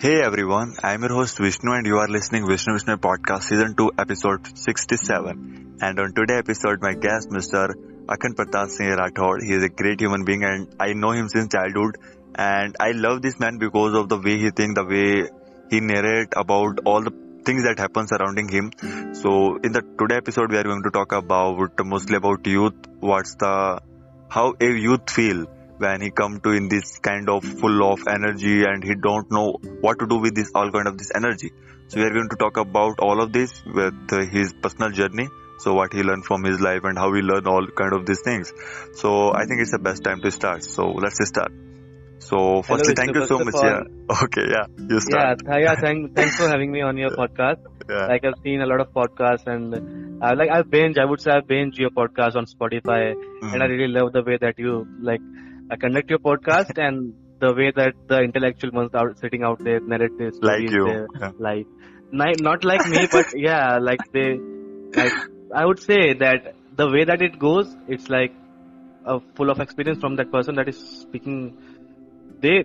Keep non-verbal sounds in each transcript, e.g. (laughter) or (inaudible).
Hey everyone, I'm your host Vishnu and you are listening Vishnu Vishnu podcast season 2 episode 67. And on today's episode my guest Mr. Akhand Pratap Singh Rathod. He is a great human being and I know him since childhood and I love this man because of the way he thinks, the way he narrate about all the things that happen surrounding him. So in the today episode we are going to talk about mostly about youth, what's the how a youth feel when he come to in this kind of full of energy and he don't know what to do with this all kind of this energy. So we are going to talk about all of this with his personal journey. So what he learned from his life and how he learned all kind of these things. So i think it's the best time to start. So let's start. So firstly Hello, thank you so much. all- yeah. (laughs) Okay yeah you Yeah, start. th- yeah. Thank, thanks for having me on your (laughs) podcast. yeah, Like I've seen a lot of podcasts and uh, like I've binge. I would say I've binge your podcast on Spotify, and I Mhm. really love the way that you like uh, conduct your podcast (laughs) and the way that the intellectual ones out sitting out there narrate their like you their yeah. life. Not like me, but (laughs) yeah, like they, like I would say that the way that it goes, it's like uh, full of experience from that person that is speaking. They,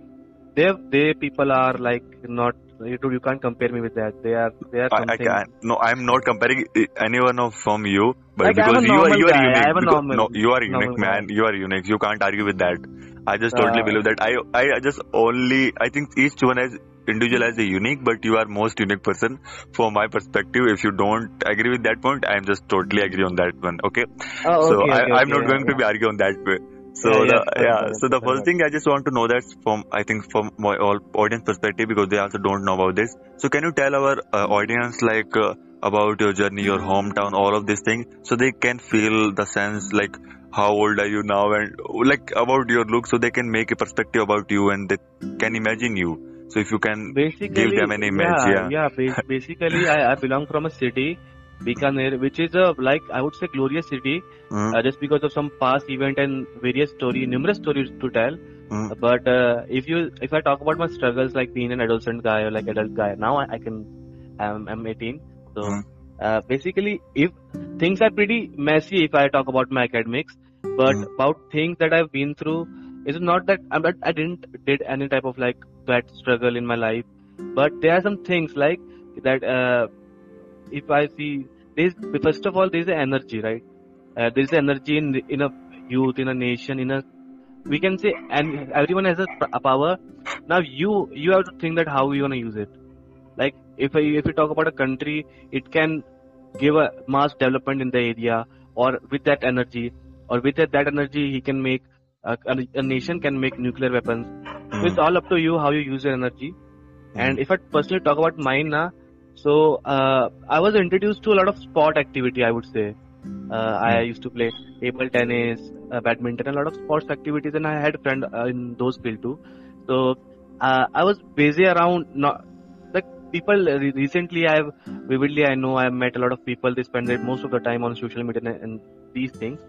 they, they people are like not. You, you can't compare me with that. They are, they are I, I something. can no I'm not comparing anyone of from you but Like, because you are you are unique. Because, normal- no you are unique normal guy. man. You are unique. You can't argue with that. I just totally Uh, believe that. I I just only I think each one as individual as a unique but you are most unique person. From my perspective if you don't agree with that point I'm just totally agree on that one okay? Oh, so okay, I, okay, I'm okay, not yeah, going to be argue on that way. So Yeah, the yeah, yeah, so the first thing I just want to know that from I think from my all audience perspective because they also don't know about this. So can you tell our uh, audience like uh, about your journey, your hometown, all of these things, so they can feel the sense like how old are you now and like about your look, so they can make a perspective about you and they can imagine you. So if you can Basically, give them an image, yeah, yeah. yeah. Basically, I, I belong from a city, Bikaner, which is a like I would say glorious city, Mm, uh, just because of some past event and various story, numerous stories to tell. mm, But uh, if you if I talk about my struggles, like being an adolescent guy or like adult guy, now I, I can I'm, I'm 18. So Mm. uh, basically, if things are pretty messy, if I talk about my academics, but Mm. about things that I've been through, it's not that I'm not, I didn't did any type of like bad struggle in my life, but there are some things like that. If I see, there's first of all there's the energy, right? Uh, there's the energy in in a youth, in a nation, in a we can say, and everyone has a power. Now you you have to think that how you wanna use it. Like if I, if we talk about a country, it can give a mass development in the area, or with that energy, or with that, that energy, he can make a, a, a nation can make nuclear weapons. So it's mm, all up to you how you use your energy. And if I personally talk about mine now, so uh, I was introduced to a lot of sport activity. I would say uh, I used to play table tennis, uh, badminton, a lot of sports activities, and I had a friend uh, in those field too. So uh, I was busy around not like people uh, recently. I've vividly I know I've met a lot of people. They spend most of the time on social media and, and these things.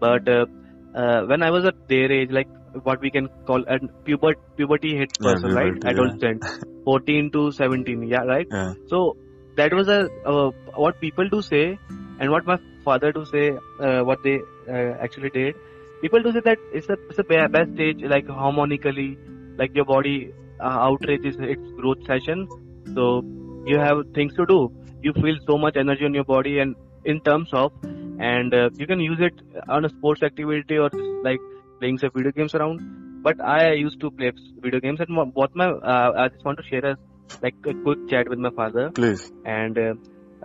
But uh, uh, when I was at their age, like what we can call a puber puberty hit Yeah, person, right? puberty, yeah. Adolescent, (laughs) 14 to 17, yeah, right. yeah. So that was a uh, what people do say, and what my father do say, uh, what they uh, actually did. People do say that it's a it's a best stage, like harmonically, like your body uh, outrages its growth session. So you have things to do. You feel so much energy in your body, and in terms of, and uh, you can use it on a sports activity or like playing some video games around. But I used to play video games, and wha- what my uh, I just want to share a like a quick chat with my father, Please. and uh,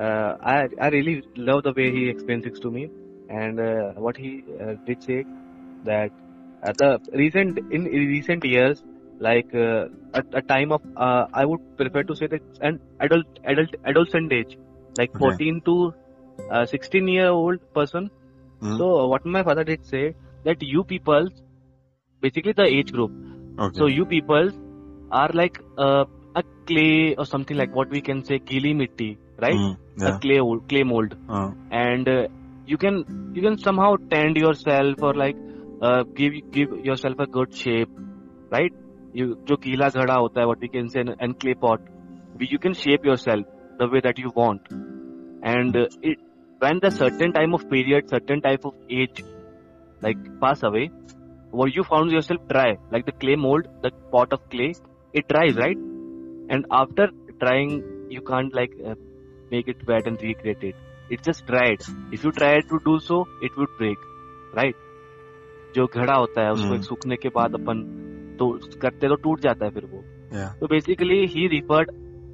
uh, I I really love the way he explains things to me, and uh, what he uh, did say that at the recent in recent years, like uh, at a time of uh, I would prefer to say that an adult adult adolescent age, like Okay. 14 to uh, 16 year old person. Mm, So what my father did say that you people, basically the age group. okay. So you people are like uh, a clay or something like what we can say gili mitti, right? Mm, A yeah. clay mold, clay mold, Uh, and uh, you can you can somehow tend yourself or like uh, give give yourself a good shape, right? You जो गीला घड़ा होता है what we can say and, and clay pot, you can shape yourself the way that you want, and uh, it when the certain time of period, certain type of age, like pass away, or you found yourself dry, like the clay mold, the pot of clay, it dries, right? and after trying you can't like uh, make it wet and recreate it it's just dried if you try to do so it would break right जो घड़ा होता है उसको हम्म। एक सूखने के बाद अपन तो करते तो टूट जाता है फिर वो Yeah. so basically he referred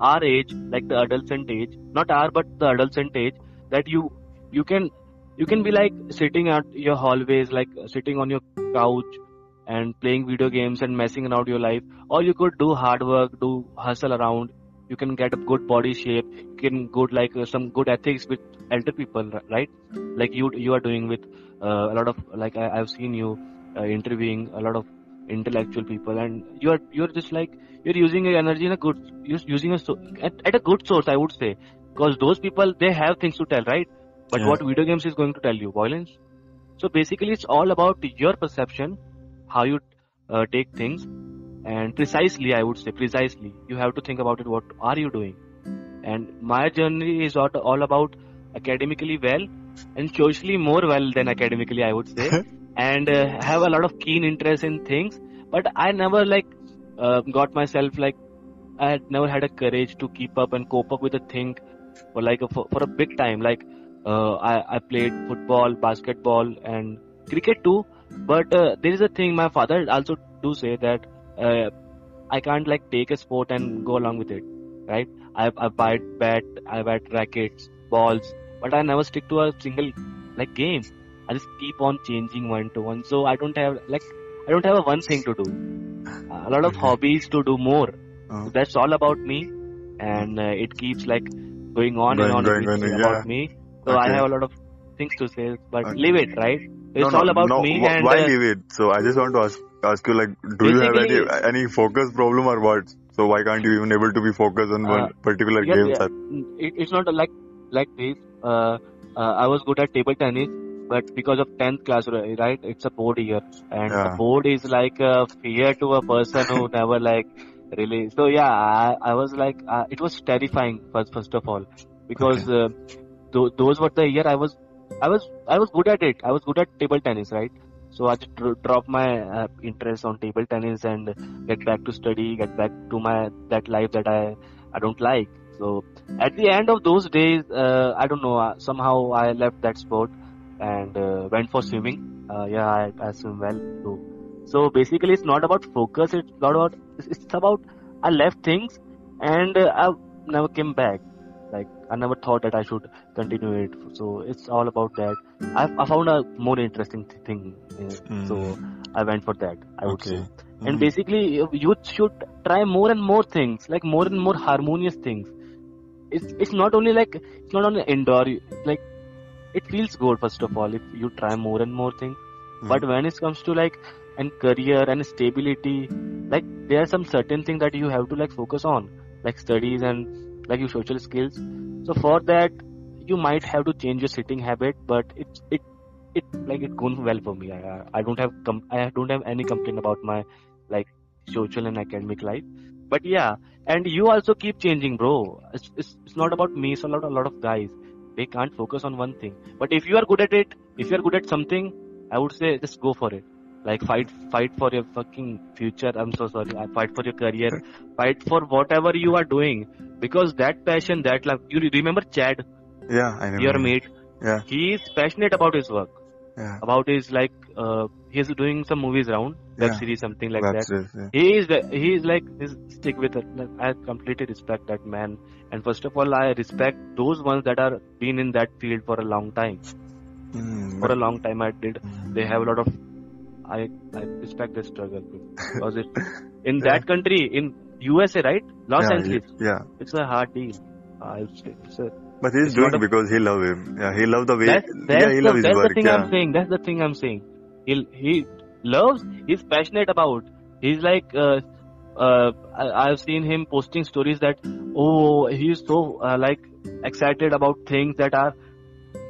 our age like the adolescent age not our but the adolescent age that you you can you can be like sitting at your hallways like sitting on your couch and playing video games and messing around your life. Or you could do hard work do hustle around. You can get a good body shape. You can go like uh, some good ethics with elder people right? Like you you are doing with uh, a lot of like I, i've seen you uh, interviewing a lot of intellectual people and you're you're just like you're using your energy in a good you're using a so, at, at a good source i would say. Because those people they have things to tell right but Yeah. what video games is going to tell you? Violence? So basically it's all about your perception how you uh, take things. And precisely i would say precisely you have to think about it what are you doing? And my journey is all, all about academically well and socially more well than academically i would say. (laughs) And uh, have a lot of keen interest in things. But i never like uh, got myself like i had never had a courage to keep up and cope up with a thing for like a, for, for a big time. Like uh, I, I played football basketball and cricket too but uh, there is a thing my father also do say that uh, i can't like take a sport and go along with it right i i buy bat i buy rackets balls but i never stick to a single like game I just keep on changing one to one. So I don't have like I don't have a one thing to do. A lot of hobbies to do more. Uh, That's all about me, and uh, it keeps like going on Going, and on going, going, about yeah. me. So I have a lot of things to say, but Okay. leave it right. It's no, no, all about no, me, wh- and why uh, leave it? So I just want to ask ask you like, do you have any any focus problem or what? So why can't you even able to be focused on Uh, one particular yeah, game? yeah. it, it's not like like this. Uh, uh, I was good at table tennis, but because of 10th class, right? It's a board year, and Yeah. the board is like a fear to a person who (laughs) never like really. So yeah, I, I was like, uh, it was terrifying first first of all because uh, th- those were the year I was I was I was good at it. I was good at table tennis, right? So I just dro- dropped my uh, interest on table tennis and get back to study, get back to my that life that I I don't like. So at the end of those days, uh, I don't know. Uh, somehow I left that sport and uh, went for swimming. Uh, yeah, I, I swim well too. So basically, it's not about focus. It's not about. It's, about I left things and uh, I never came back. I never thought that I should continue it. So it's all about that. I, I found a more interesting th- thing. Uh, So I went for that. I would Okay. say. Mhm. And basically, youth should try more and more things, like more and more harmonious things. It's it's not only like it's not only indoor. Like it feels good first of all if you try more and more things. But when it comes to like and career and stability, like there are some certain things that you have to like focus on, like studies and like your social skills. So for that, you might have to change your sitting habit, but it's it it like it going well for me. I I don't have com- I don't have any complaint about my like social and academic life. But yeah, and you also keep changing, bro. It's it's, it's not about me. It's a lot a lot of guys. They can't focus on one thing. But if you are good at it, if you are good at something, I would say just go for it. Like fight, fight for your fucking future. I'm so sorry. I fight for your career. Fight for whatever you are doing because that passion, that love. You remember Chad, Yeah, I know. your mate. Yeah, He is passionate about his work. yeah. About his like, uh, he's doing some movies around web Yeah. series, something like Web that. series, yeah. He is he is like his stick with it. Like, I completely respect that man. And first of all, I respect those ones that are been in that field for a long time. Mm, For a long time, I did Mm. they have a lot of I I respect the struggle because it (laughs) in that country in USA right Los yeah, Angeles Yeah, it's a hard deal I would say it's a, but he's doing a- because he love him. Yeah, he love the way. that's that's, yeah, he the, love his that's work. the thing yeah. I'm saying that's the thing I'm saying he he loves he's passionate about he's like uh, uh, I, I've seen him posting stories that oh he's so uh, like excited about things that are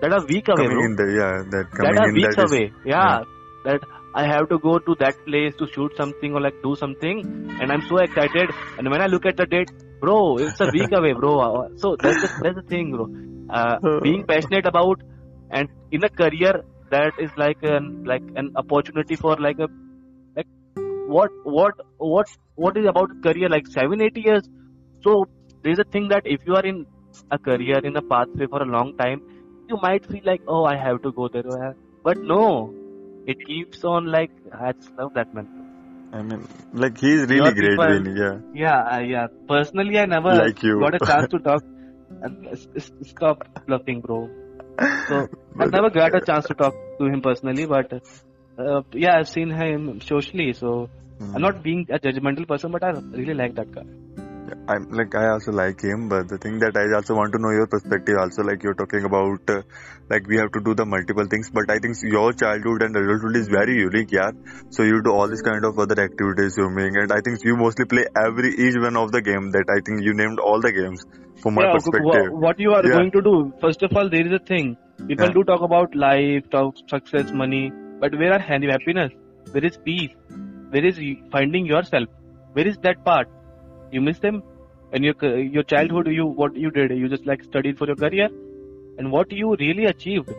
that are week away coming bro in there, yeah, that coming that are in weeks is- away. yeah, that I have to go to that place to shoot something or like do something, and I'm so excited. And when I look at the date, bro, it's a week away, bro. So that's the, that's the thing, bro. Uh, (laughs) being passionate about and in a career that is like an like an opportunity for like a like what what what what is about career like seven eight years So there is a thing that if you are in a career in a pathway for a long time, you might feel like, oh, I have to go there. But no, it keeps on like, I just love that man. I mean, like he's really Your great, people- really. Yeah. Yeah, uh, yeah. Personally, I never Like you. got a chance to talk. (laughs) And s- s- stop bluffing, bro. So (laughs) I never got a chance to talk to him personally, but uh, yeah, I've seen him socially. So Hmm. I'm not being a judgmental person, but I really like that guy. I'm like I also like him, but the thing that I also want to know your perspective. Also, like you're talking about, uh, like we have to do the multiple things, but I think your childhood and adulthood is very unique, yeah. So you do all this kind of other activities, swimming, and I think you mostly play every each one of the game that I think you named all the games from my yeah, perspective. wh- what you are Yeah. going to do? First of all, there is a thing. People Yeah. do talk about life, talk success, money, but where are happiness? Where is peace? Where is finding yourself? Where is that part? You miss them? In your your childhood, mm-hmm. you what you did? You just like studied for your career, and what you really achieved.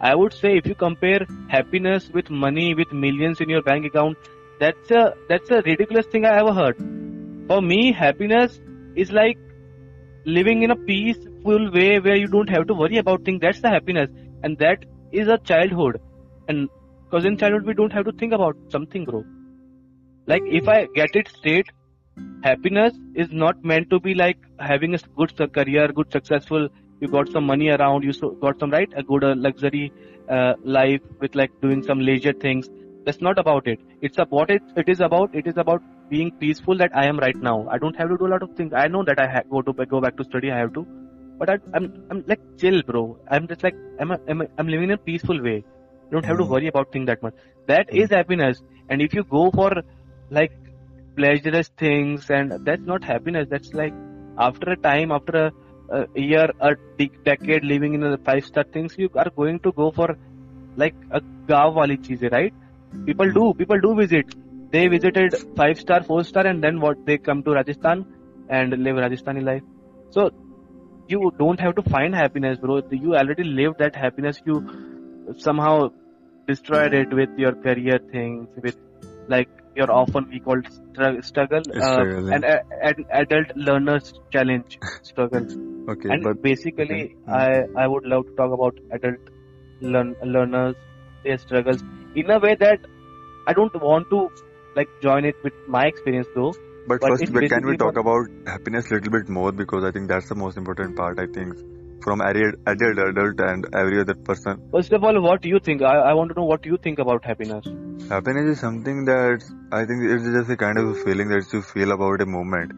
I would say if you compare happiness with money, with millions in your bank account, that's a that's a ridiculous thing I ever heard. For me, happiness is like living in a peaceful way where you don't have to worry about things. That's the happiness, and that is a childhood. And because in childhood we don't have to think about something, bro. Like if I get it straight, happiness is not meant to be like having a good career, good successful. You got some money around, you so, got some right, a good uh, luxury uh, life with like doing some leisure things. That's not about it. It's about it. It is about it is about being peaceful that I am right now. I don't have to do a lot of things. I know that I ha- go to go back to study. I have to, but I, I'm I'm like chill, bro. I'm just like I'm a, I'm, a, I'm living in a peaceful way. You don't have to Mhm. worry about things that much. That is happiness. And if you go for like pleasurous things, and that's not happiness. That's like after a time, after a, a year, a de- decade living in a five star things, you are going to go for like a gav wali cheeze, right? People do. People do visit. They visited five star, four star, and then what? They come to Rajasthan and live Rajasthani life. So you don't have to find happiness, bro. You already lived that happiness. You somehow destroyed it with your career things, with like your often we call stru- struggle, uh, Struggle, yeah. and a- an adult learners challenge (laughs) struggle. Okay, and but basically, okay. I I would love to talk about adult learn, learners their struggles in a way that I don't want to like join it with my experience though. but but first, can we talk about happiness a little bit more because I think that's the most important part. I think from adult, adult, adult, and every other person. First of all, what do you think? I, I want to know what you think about happiness. Happiness is something that I think it's just a kind of feeling that you feel about a moment.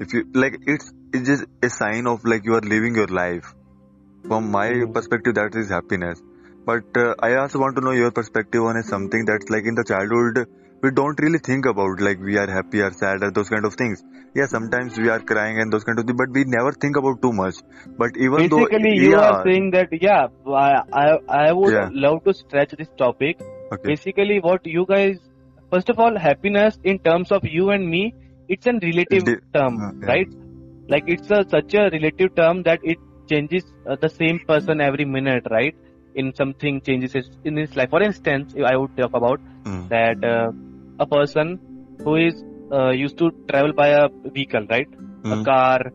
If you like, it's it's just a sign of like you are living your life. From my Mhm. perspective, that is happiness. But uh, I also want to know your perspective on something that's like in the childhood we don't really think about like we are happy or sad or those kind of things. Yeah, sometimes we are crying and those kind of things, but we never think about too much. But even Basically, though you yeah, are saying that yeah, I I, I would Yeah. love to stretch this topic. okay, Basically, what you guys, first of all, happiness in terms of you and me, it's a relative term, right? Like it's a, such a relative term that it changes uh, the same person every minute, right? In something changes his, in his life. For instance, I would talk about Mm, that uh, a person who is uh, used to travel by a vehicle, right? A mm, car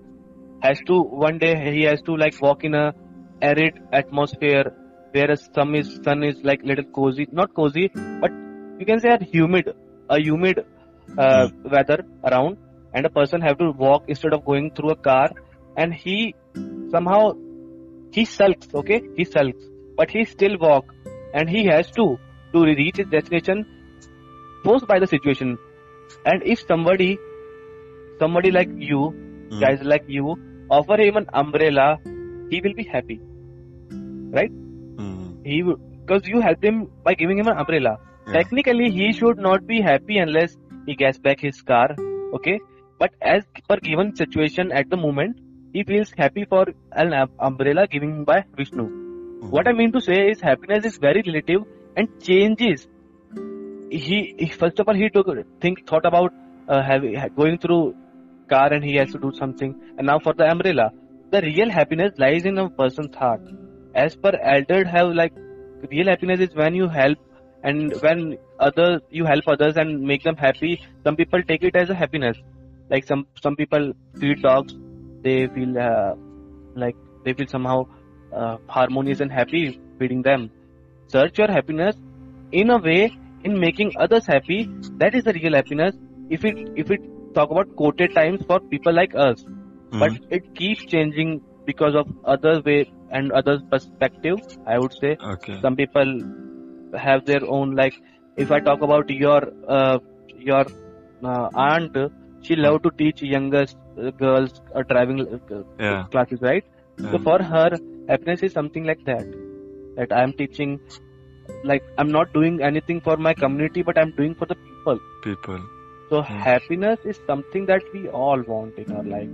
has to one day he has to like walk in a arid atmosphere where sun is sun is like little cozy, not cozy, but you can say a humid, a humid uh, weather around, and a person have to walk instead of going through a car, and he somehow he sulks, okay, he sulks, but he still walk, and he has to to reach his destination forced by the situation, and if somebody somebody like you mm. guys like you offer him an umbrella, he will be happy. Mm, He because you helped him by giving him an umbrella. yeah. Technically, he should not be happy unless he gets back his car. Okay, but as per given situation at the moment, he feels happy for an um- umbrella given by Vishnu. What I mean to say is happiness is very relative and changes. He, he first of all he took think thought about uh, having going through car and he has to do something. And now for the umbrella the real happiness lies in a person's heart. As per elder have like real happiness is when you help and when other you help others and make them happy. Some people take it as a happiness. Like some some people feed dogs. They feel uh, like they feel somehow uh, harmonious and happy feeding them. Search your happiness in a way in making others happy. That is the real happiness. If it if it talk about quoted times for people like us, Mhm. but it keeps changing because of other way and other perspective. I would say Okay. some people have their own like. If I talk about your uh, your uh, aunt, she loved to teach youngest uh, girls uh, driving uh, Yeah. classes, right? So for her, happiness is something like that. That I am teaching, like I'm not doing anything for my community, but I'm doing for the people. People. So Hmm. happiness is something that we all want in our life,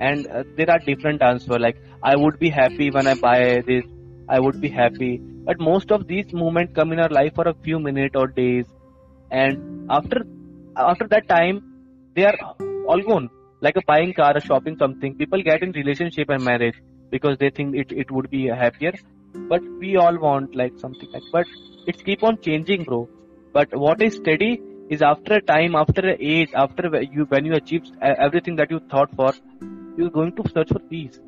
and uh, there are different answers. Like I would be happy when I buy this. I would be happy, but most of these moments come in our life for a few minutes or days, and after after that time, they are all gone. Like a buying car, shopping something. People get in relationship and marriage because they think it, it would be happier. But we all want like something like. But it's keep on changing, bro. But what is steady is after a time, after age, after you when you achieve everything that you thought for, you're going to search for peace,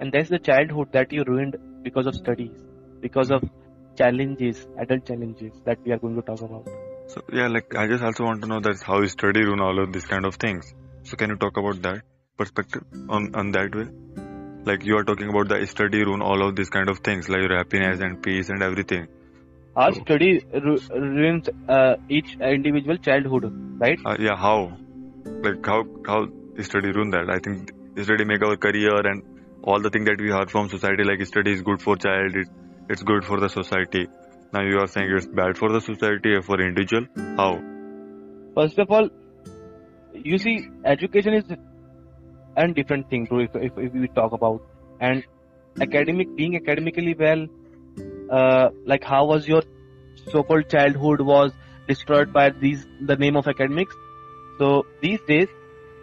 and that's the childhood that you ruined because of studies, because of challenges, adult challenges that we are going to talk about. So yeah, like I just also want to know that how is study ruin all of these kind of things. So can you talk about that perspective on on that way? Like you are talking about the study ruin all of these kind of things, like your happiness and peace and everything. Our So- study ru- ruins uh, each individual childhood, right? Uh, yeah, how? Like how how study ruin that? I think study make our career and all the thing that we heard from society like study is good for child, it, it's good for the society. Now you are saying it's bad for the society or for individual. How? First of all, you see, education is a different thing, bro. If, if, if we talk about and academic, being academically well, uh, like how was your so-called childhood was destroyed by these the name of academics. So these days,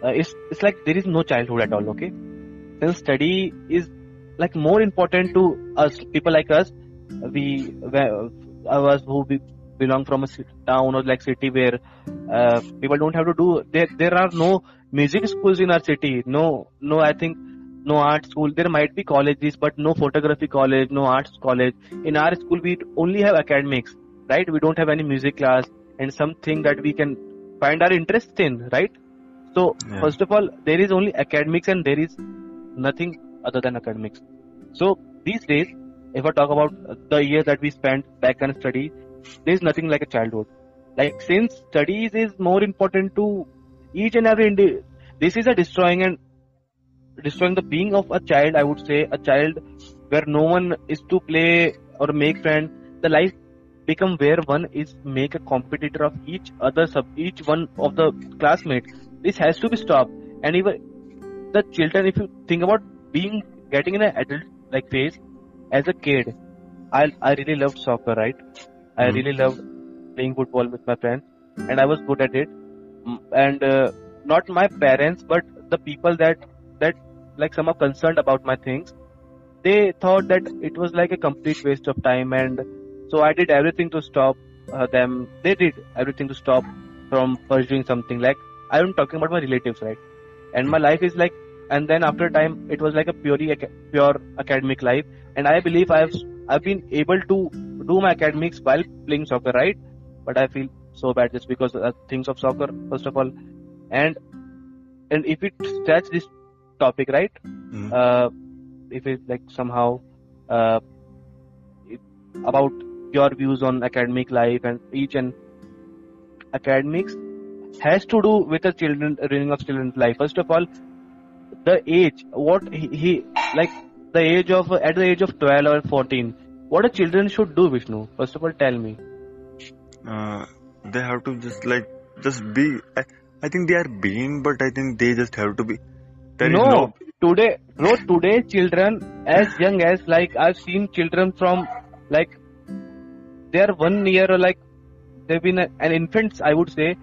uh, it's it's like there is no childhood at all. Okay, since study is like more important to us people like us, we where- us who be, belong from a town or like city where uh, people don't have to do there there are no music schools in our city no no i think no art school. There might be colleges but no photography college no arts college. In our school we only have academics right? We don't have any music class and something that we can find our interest in right? So Yeah. first of all there is only academics and there is nothing other than academics. So these days if i talk about the year that we spent back and study there is nothing like a childhood. Like since studies is more important to each and every indi- this is a destroying and destroying the being of a child i would say. A child where no one is to play or make friend. The life become where one is make a competitor of each other sub each one of the classmate this has to be stopped. And even the children if you think about being getting in an adult like phase as a kid i i really loved soccer right? I Mhm. really loved playing football with my friends. And i was good at it and uh, not my parents but the people that that like somehow concerned about my things. They thought that it was like a complete waste of time and so i did everything to stop uh, them. They did everything to stop from pursuing something. Like i'm talking about my relatives right? And my life is like and then after time it was like a purely pure academic life. And i believe i've i've been able to do my academics while playing soccer right? But i feel so bad just because of things of soccer first of all. And and if it touch this topic right Mhm. uh, if it like somehow uh, it, about your views on academic life and each and academics has to do with the children ruining of children's life. First of all the age what he, he like the age of at the age of 12 or 14 what a children should do vishnu? First of all tell me. Uh, they have to just like just be I, I think they are being but i think they just have to be. There no, no today bro today children as young as like i've seen children from like they are one year or like they've been a, an infants i would say.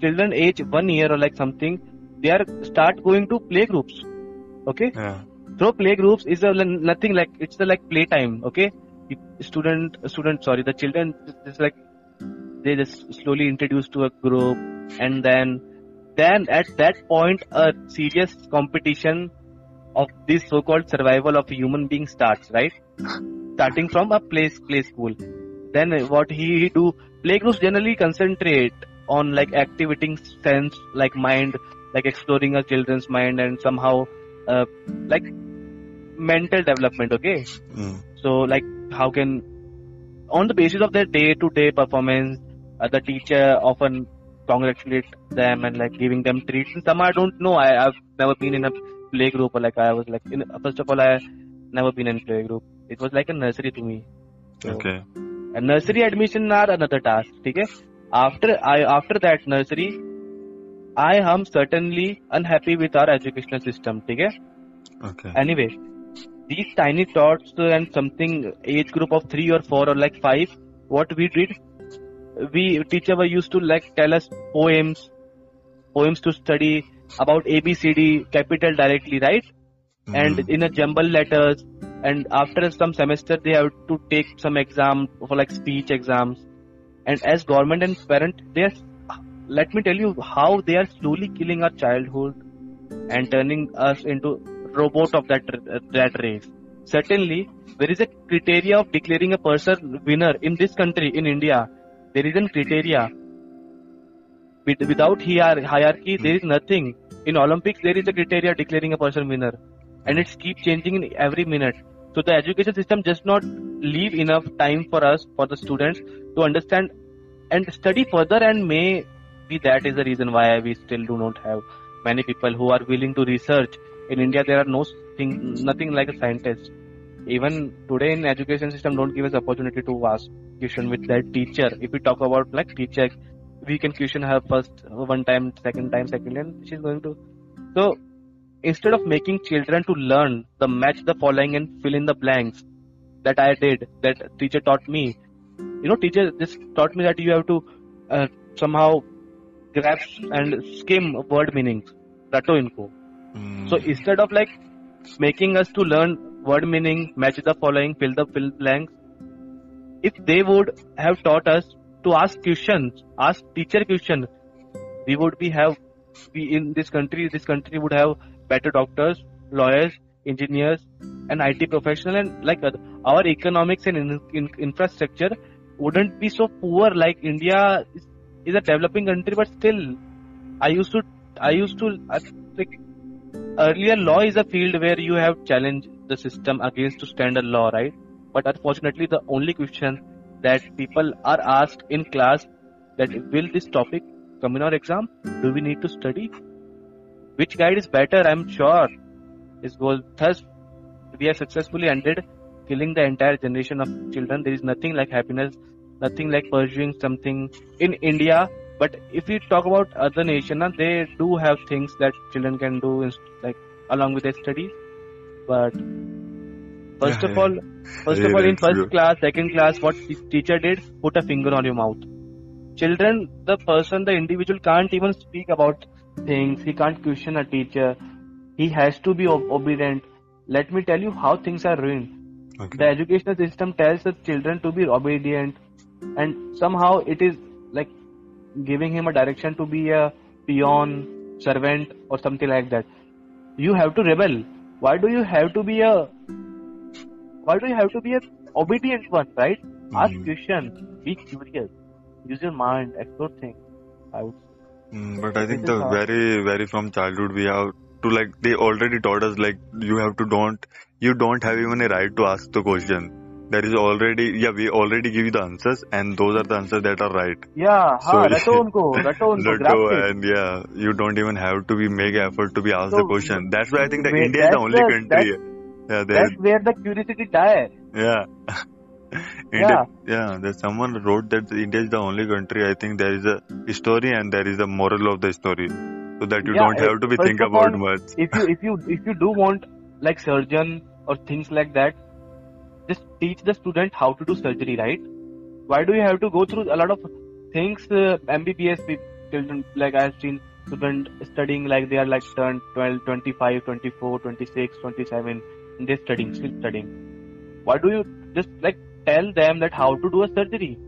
Children age one year or like something they are start going to play groups okay? Yeah. So play groups is a, nothing like it's the like playtime okay? Student student sorry the children is like they just slowly introduced to a group and then then at that point a serious competition of this so-called survival of a human being starts, right? Starting from a play play school. Then what he, he do? Playgroups generally concentrate on like activating sense, like mind, like exploring a children's mind and somehow uh, like mental development. Okay, Mm. so like how can on the basis of their day-to-day performance, uh, the teacher often congratulate them and like giving them treats. And some I don't know. I, I've never been in a play group or like I was like in, first of all I never been in play group. It was like a nursery to me. So, Okay. And nursery admission are another task. Okay. After I after that nursery, I am certainly unhappy with our educational system. Okay. Okay. Anyway, these tiny tots and something age group of three or four or like five, what we did, we teacher were used to like tell us poems, poems to study about ABCD capital directly, right? And Mhm. in a jumble letters. And after some semester, they have to take some exam for like speech exams. And as government and parent, they are, let me tell you how they are slowly killing our childhood and turning us into robot of that that race. Certainly, there is a criteria of declaring a person winner in this country, in India. There is a criteria. Without hier- hierarchy, hmm. there is nothing. In Olympics, there is a criteria declaring a person winner, and it's keep changing in every minute. So the education system does not leave enough time for us, for the students, to understand and study further. And may be that is the reason why we still do not have many people who are willing to research. In India, there are no thing, nothing like a scientist. Even today in education system, don't give us opportunity to ask question with that teacher. If we talk about like teacher, we can question her first one time, second time, second, and she's going to. So instead of making children to learn the match the following and fill in the blanks that I did, that teacher taught me. You know, teacher just taught me that you have to uh, somehow grasp and skim word meanings. Rato inko. Mm. So instead of like making us to learn word meaning, match the following, fill the fill blanks, if they would have taught us to ask questions, ask teacher questions, we would be have we in this country. This country would have better doctors, lawyers, engineers, and IT professional, and like our economics and in, in, infrastructure wouldn't be so poor. Like India is, is a developing country, but still, I used to I used to like earlier law is a field where you have challenged the system against to standard law right? But unfortunately the only question that people are asked in class that will this topic come in our exam? Do we need to study? Which guide is better? I'm sure is goal thus we have successfully ended killing the entire generation of children. There is nothing like happiness nothing like pursuing something in india. But if we talk about other nations, they do have things that children can do like along with their studies but first Yeah, of all first of all in first true. class second class what the teacher did put a finger on your mouth. Children the person the individual can't even speak about things. He can't question a teacher. He has to be ob- obedient. Let me tell you how things are ruined. Okay. the educational system tells the children to be obedient. And somehow it is like giving him a direction to be a peon servant or something like that. You have to rebel why do you have to be a why do you have to be a obedient one right ask Mhm. questions be curious use your mind explore things i would Mm, but I think This the very, very from childhood we have to like they already taught us like you have to don't you don't have even a right to ask the question There is already yeah we already give you the answers and those are the answers that are right. yeah So- हाँ रटो उनको रटो उनको Lotto grasp it. and yeah you don't even have to be make effort to be asked the So, question. That's why I think that wait, India is the that's only the- country. Yeah, there. that's where the curiosity die Yeah. (laughs) India, yeah, there's someone wrote that India is the only country. I think there is a story and there is a moral of the story, so that you Yeah, don't have to be first think of about all, much. if you if you if you do want like surgeon or things like that just teach the student how to do surgery right? Why do you have to go through a lot of things uh, mbbs children like i have seen student studying like they are like turned 12 25 24 26 27 and they're studying still studying. Why do you just like tell them that how to do a surgery?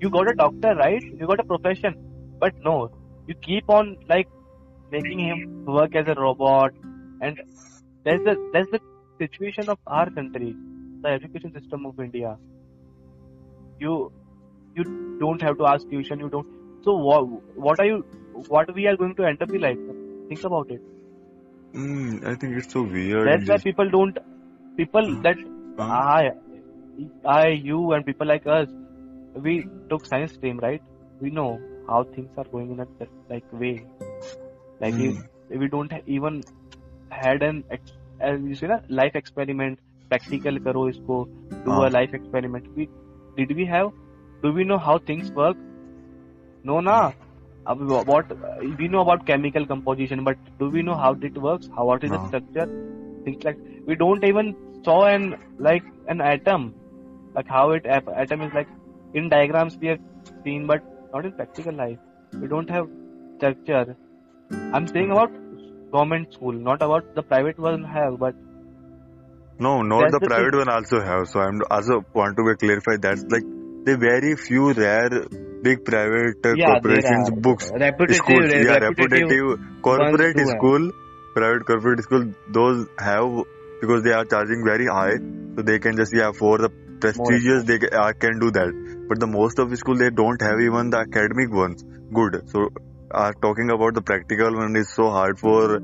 You got a doctor right? You got a profession. But no you keep on like making him work as a robot. And that's the that's the situation of our country, the education system of India. You you don't have to ask tuition. You don't. So what what are you? What we are going to end up be like? Think about it. Mm, I think it's so weird. That's why people don't. People that Huh? I, I, you, and people like us, we took science stream, right? We know how things are going in a that, like way. Like Hmm. if, if we don't even had an as you say na, life experiment, practical करो इसको do a life experiment we did we have do we know how things work know ना? अब what we know about chemical composition but do we know how it works how what is structure things like we don't even saw an like an atom like how it atom is like in diagrams we seen but not in practical life we don't have structure I am saying about government school not about the private one have but No, not That's the the private one also have. So I'm also want to clarify that like the very few rare big private uh, Yeah, corporations are. books repetitive, schools yeah repetitive. repetitive corporate do have. school private corporate school those have because they are charging very high so they can just yeah for the prestigious they uh, can do that but the most of the school they don't have even the academic ones good so uh, talking about the practical one is so hard for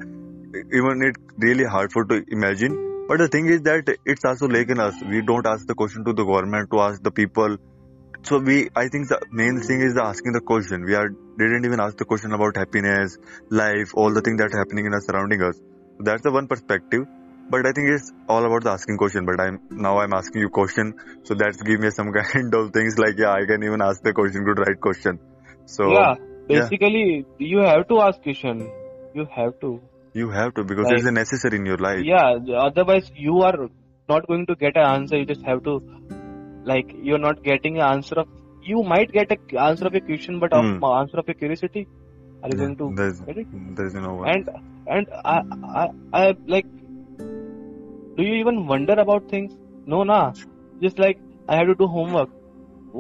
even it really hard for to imagine but the thing is that it's also like in us. We don't ask the question to the government to ask the people. So we i think the main thing is the asking the question. We are didn't even ask the question about happiness life all the things that are happening in us surrounding us. That's the one perspective. But i think it's all about the asking question. But i'm now i'm asking you question. So that's give me some (laughs) kind of things like yeah i can even ask the question good right question. So yeah, basically you have to ask question. You have to. You have to because Like- it's a necessary in your life Yeah, otherwise you are not going to get an answer. You just have to, like, you're not getting an answer of. You might get an answer of a question, but Hmm. of answer of a curiosity, are you going to there's get it? there's no one And and I I I like. Do you even wonder about things? No, nah. Just like I have to do homework.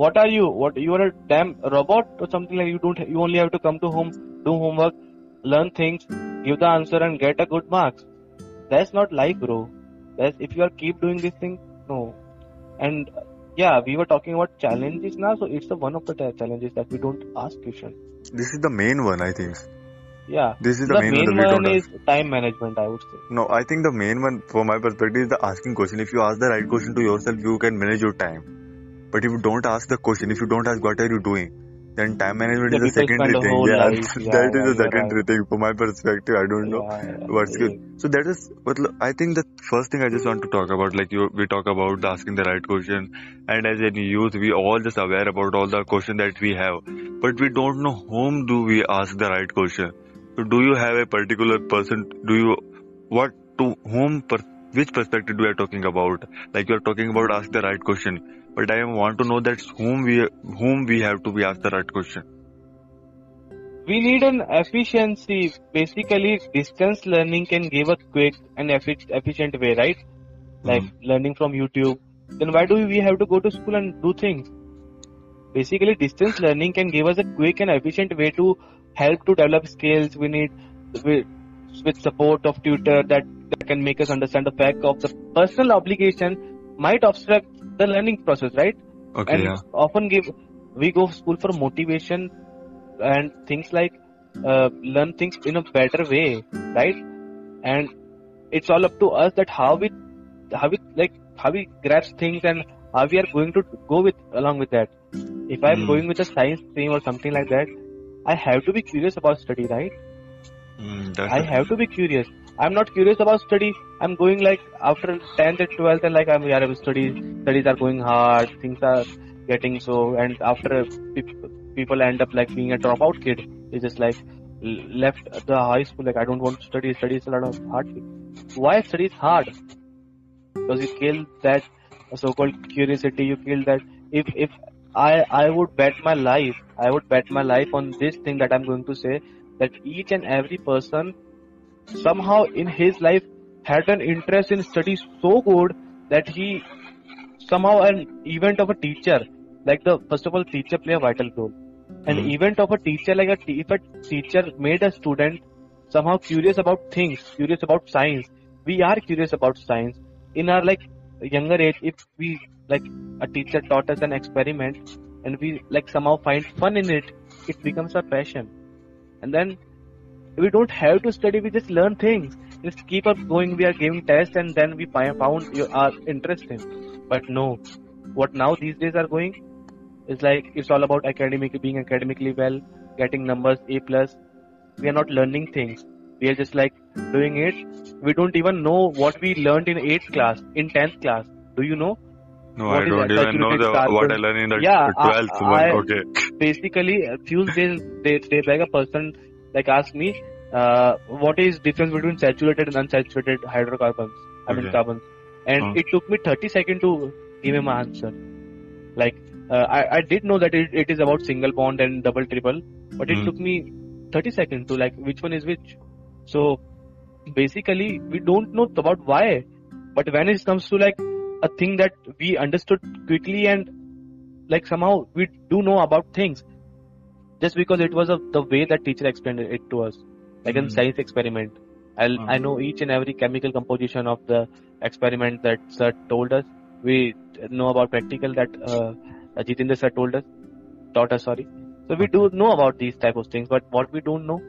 What are you? What you are a damn robot or something like? You don't. You only have to come to home, do homework, learn things, give the answer, and get a good marks. That's not life, bro. That's if you are keep doing this thing, no. And yeah, we were talking about challenges now, so it's the one of the challenges that we don't ask question. this is the main one i think Yeah, this is the, the main, main one that we one don't is time management, I would say. No, I think the main one from my perspective is the asking question. If you ask the right question to yourself, you can manage your time. But if you don't ask the question, if you don't ask what are you doing, then time management is a secondary thing. Yeah, life. Yeah, (laughs) that is yeah, a you're secondary thing from my perspective. I don't know what's good. So that is what I think the first thing I just want to talk about. Like you, we talk about asking the right question, and as a youth, we all just aware about all the question that we have, but we don't know whom do we ask the right question. So do you have a particular person? Do you what to whom per, which perspective we are talking about? Like you are talking about ask the right question, but I want to know that whom we whom we have to be asked the right question. We need an efficiency. Basically, distance learning can give a quick and effi- efficient way, right? Mm-hmm. Like learning from YouTube. Then why do we have to go to school and do things? Basically, distance learning can give us a quick and efficient way to help to develop skills. We need with, with support of tutor that, that can make us understand the fact of the personal obligation might obstruct the learning process, right? Okay, and yeah. often give we go to school for motivation and things like uh, learn things in a better way right and it's all up to us that how we how we like how we grasp things and how we are going to go with along with that if i'm Hmm. going with a science stream or something like that i have to be curious about study right Mm, I have to be curious. I'm not curious about study. I'm going like after 10th and 12th and like I'm yeah, studies studies are going hard. Things are getting so and after people end up like being a dropout kid. They just like left the high school like I don't want to study. Study is a lot of hard. Why study is hard? Because you kill that so-called curiosity. You kill that. If if I I would bet my life. I would bet my life on this thing that I'm going to say that each and every person somehow in his life had an interest in study so good that he somehow an event of a teacher like the first of all teacher play a vital role. An Mhm. event of a teacher like a if a teacher made a student somehow curious about things curious about science we are curious about science. In our like younger age if we like a teacher taught us an experiment and we like somehow find fun in it it becomes a passion. And then we don't have to study we just learn things. Just keep up going we are giving tests and then we found your, our interest in. But no what now these days are going is like it's all about academic being academically well getting numbers a plus. We are not learning things. We are just like doing it. We don't even know what we learned in 8th class in 10th class. Do you know? No, What I don't even know the what I learned in the Yeah, I- 12th one. Okay. basically uh, a few days they, they beg a person like ask me uh, what is difference between saturated and unsaturated hydrocarbons i mean Okay. carbons and Huh. it took me 30 seconds to give him an answer like uh, I, I did know that it, it is about single bond and double triple but it Hmm. took me 30 seconds to like which one is which so basically we don't know about why but when it comes to like a thing that we understood quickly and like somehow we do know about things just because it was of the way that teacher explained it to us like in Hmm. science experiment I'll, Hmm. i know each and every chemical composition of the experiment that sir told us we know about practical that uh, jitendra sir told us taught us sorry so we do know about these type of things but what we don't know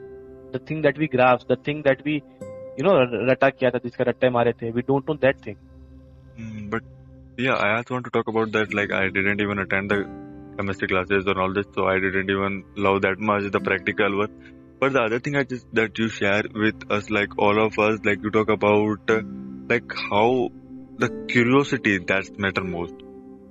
the thing that we grasp the thing that we you know rata kiya tha jiska ratte mare the we don't know that thing Mm, but yeah, I also want to talk about that. Like, I didn't even attend the chemistry classes and all this, so I didn't even love that much the practical one. But the other thing I just that you share with us, like all of us, like you talk about, uh, like how the curiosity that's matter most.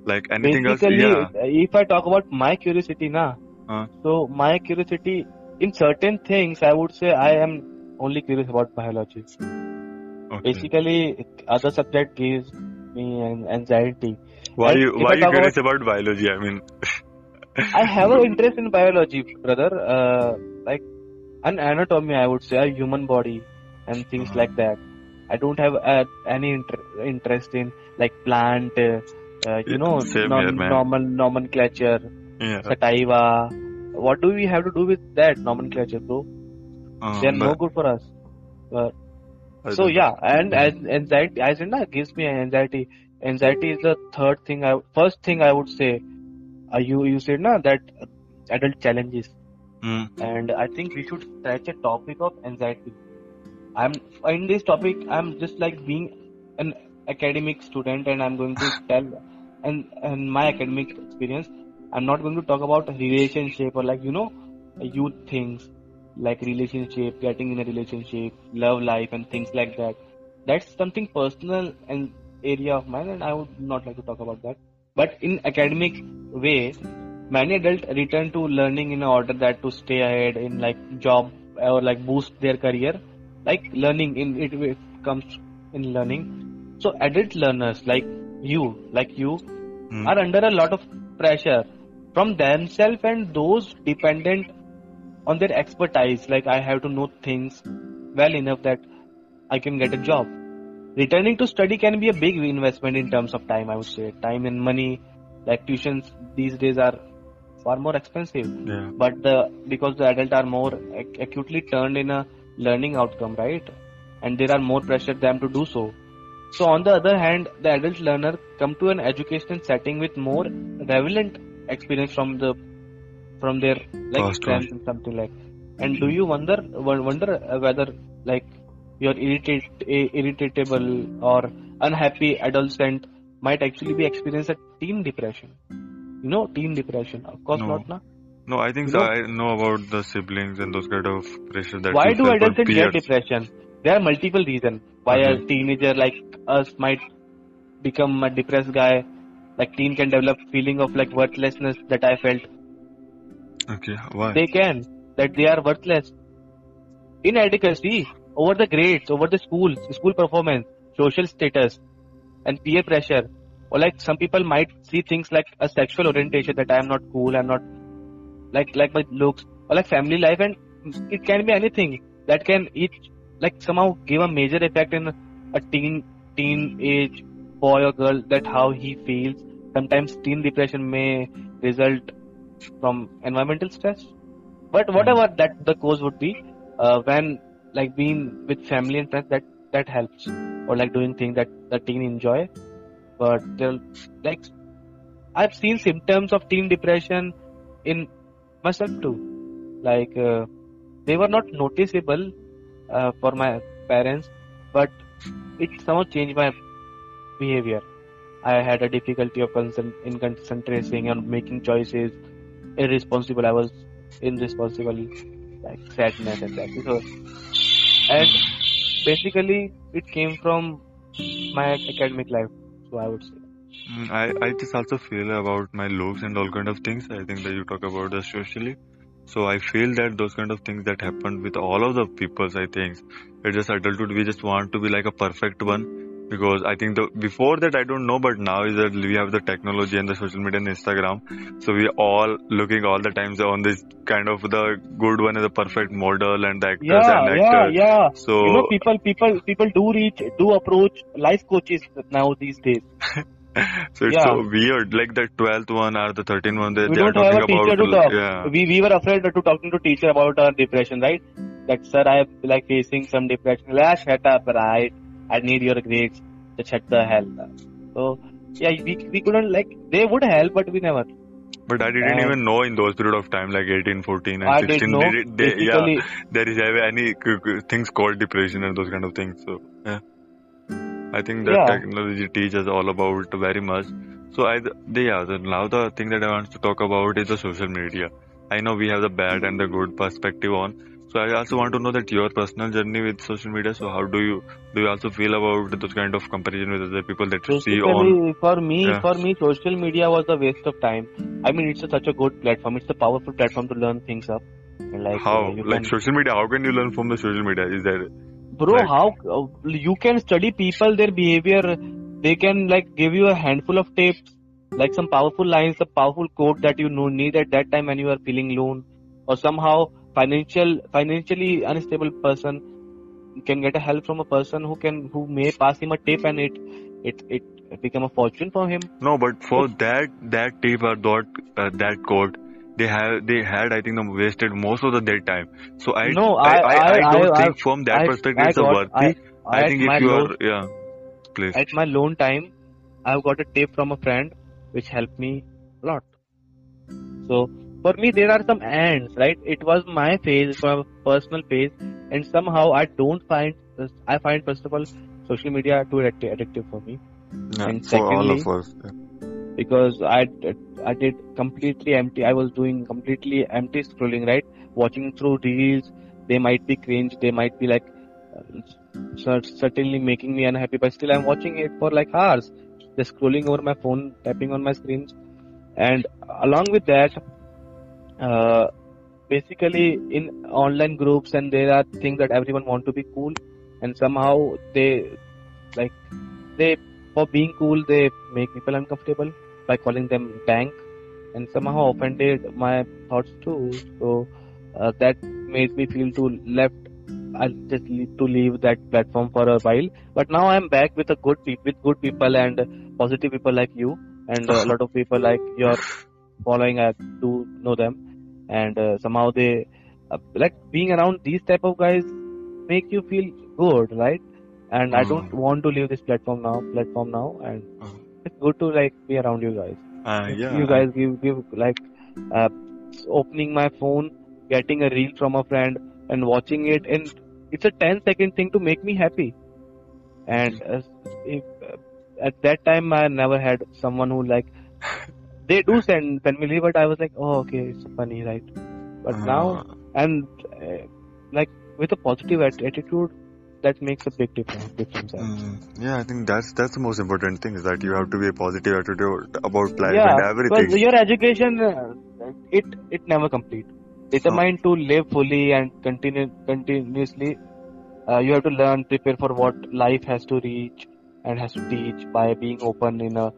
Like anything basically else, yeah. if i talk about my curiosity na Huh. so my curiosity in certain things i would say i am only curious about biology Okay. basically other subject gives me an anxiety Why and you why you curious about biology? I mean, (laughs) i have an (laughs) interest in biology brother. Uh, like an anatomy i would say a human body and things Uh-huh. like that. I don't have uh, any inter- interest in like plant uh, uh, you know non- here, normal nomenclature yeah. sativa. What do we have to do with that nomenclature bro? Uh, they are no good for us. But so yeah and as anxiety i said na gives me anxiety anxiety is the third thing i first thing i would say uh, you you said na that adult challenges. Mm, and i think we should touch a topic of anxiety. I'm in this topic i'm just like being an academic student and i'm going to (sighs) tell and and my academic experience i'm not going to talk about relationship or like you know youth things like relationship getting in a relationship love life and things like that. That's something personal and area of mine and i would not like to talk about that. But in academic way many adults return to learning in order that to stay ahead in like job or like boost their career. Like learning in it, it comes in learning. So adult learners like you like you mm, are under a lot of pressure from themselves and those dependent on their expertise. Like i have to know things well enough that i can get a job returning to study can be a big investment in terms of time i would say. Time and money like tuitions these days are far more expensive. Yeah. but the because the adult are more ac- acutely turned in a learning outcome right? And there are more pressure them to do so. So on the other hand the adult learner come to an education setting with more relevant experience from the from their like exams and something like. And do you wonder wonder whether like your irritate irritable or unhappy adolescent might actually be experiencing a teen depression. You know teen depression. Of course No. not na? No, I think You know- I know about the siblings and those kind of pressure that why do adolescents get depression? There are multiple reasons why a teenager like us might become a depressed guy. Like teen can develop feeling of like worthlessness that i felt. Okay, why? they can that they are worthless. Inadequacy over the grades over the schools school performance social status and peer pressure or like some people might see things like a sexual orientation that i am not cool i'm not like like my looks or like family life and it can be anything that can each like somehow give a major effect in a teen teen age boy or girl that how he feels. Sometimes teen depression may result from environmental stress. But whatever that the cause would be uh, when like being with family and friends that that helps or like doing things that the teen enjoy. But like I've seen symptoms of teen depression in myself too. Like uh, they were not noticeable uh, for my parents, but it somehow changed my behavior. I had a difficulty of in concentrating and making choices. Irresponsible. I was irresponsible, like sadness and that. So, and basically, it came from my academic life. So I would say. Mm, I, I just also feel about my looks and all kind of things. I think that you talk about the socially. So I feel that those kind of things that happened with all of the peoples, I think, it's just adulthood. We just want to be like a perfect one because I think the before that I don't know, but now is that we have the technology and the social media and Instagram, so we are all looking all the times on this kind of the good one is the perfect model and the actors Yeah, and yeah, actors. yeah. So You know, people, people, people do reach, do approach life coaches now these days. (laughs) so it's Yeah. so weird. Like the twelfth one or the thirteenth one, they, we they are a talking about to talk. yeah. We we were afraid to talking to teacher about our depression, right? That sir, I am like facing some depression. Ah, shut up, right? I need your grades. to shut the hell. So yeah, we we couldn't like they would help, but we never. But I didn't even know in those period of time, like 18, 14 and I 16, didn't know. they, they, yeah, there is any things called depression and those kind of things. So, yeah. I think that Yeah. technology teaches all about very much. So, I, the, yeah, the, now the thing that I want to talk about is the social media. I know we have the bad and the good perspective on. So, I also want to know that your personal journey with social media. So, how do you, do you also feel about those kind of comparison with other people that you see on? for me, Yeah. for me, social media was a waste of time. I mean, it's a, such a good platform. It's a powerful platform to learn things up. Like How, uh, you like can- social media, how can you learn from the social media? Is there, bro Right. how uh, you can study people their behavior they can like give you a handful of tips like some powerful lines a powerful quote that you know need at that time when you are feeling alone or somehow financial financially unstable person can get a help from a person who can who may pass him a tip and it it it become a fortune for him No, but for that that tip or that uh, that code, they have they had I think them wasted most of the their time. So I No, I, I- I, I, don't think from that perspective I it's a got- worthy. I, at think my if you low- are yeah, please. at my lone time i've got a tip from a friend which helped me a lot so for me there are some ends right it was my phase for personal phase and somehow i don't find i find first of all social media too addictive, for me Yeah, and for all secondly- of us. yeah. because I, I did completely empty i was doing completely empty scrolling right watching through reels they might be cringe they might be like uh, certainly making me unhappy but still i'm watching it for like hours just scrolling over my phone tapping on my screens and along with that uh, basically in online groups and there are things that everyone want to be cool and somehow they like they for being cool they make people uncomfortable by calling them dank and somehow offended my thoughts too. So uh, that made me feel too left I just need to leave that platform for a while. But now I'm back with a good pe- with good people and positive people like you and a (laughs) lot of people like your following I do know them and uh, somehow they uh, like being around these type of guys make you feel good right? And I don't want to leave this platform now platform now. And Uh, it's good to like be around you guys. Uh, yeah. you guys give give like uh, opening my phone getting a reel from a friend and watching it and it's a 10 second thing to make me happy. And uh, if, uh, at that time i never had someone who like they do send reel, but i was like oh okay it's funny right but now Uh, and uh, like with a positive attitude that makes a big difference difference mm, yeah, I think that's that's the most important thing is that you have to be a positive attitude about life yeah, and everything. because your education, uh, it it never complete. Determined to live fully and continue continuously, uh, you have to learn, prepare for what life has to reach and has to teach by being open in a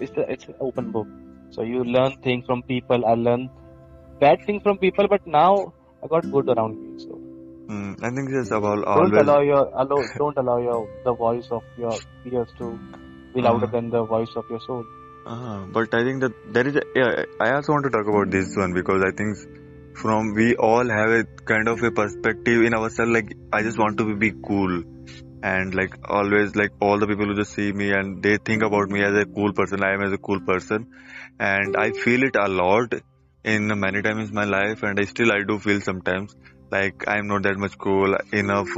it's a, it's an open book. So you learn things from people. I learned bad things from people, but now I got good around me. So Mm, I think it's about don't always. allow your allow don't allow your the voice of your peers to be louder Uh-huh. than the voice of your soul. Uh, but I think that there is a, yeah, I also want to talk about this one because I think from we all have a kind of a perspective in ourselves like I just want to be cool and like always like all the people who just see me and they think about me as a cool person i am as a cool person and i feel it a lot in many times in my life and i still i do feel sometimes like i'm not that much cool enough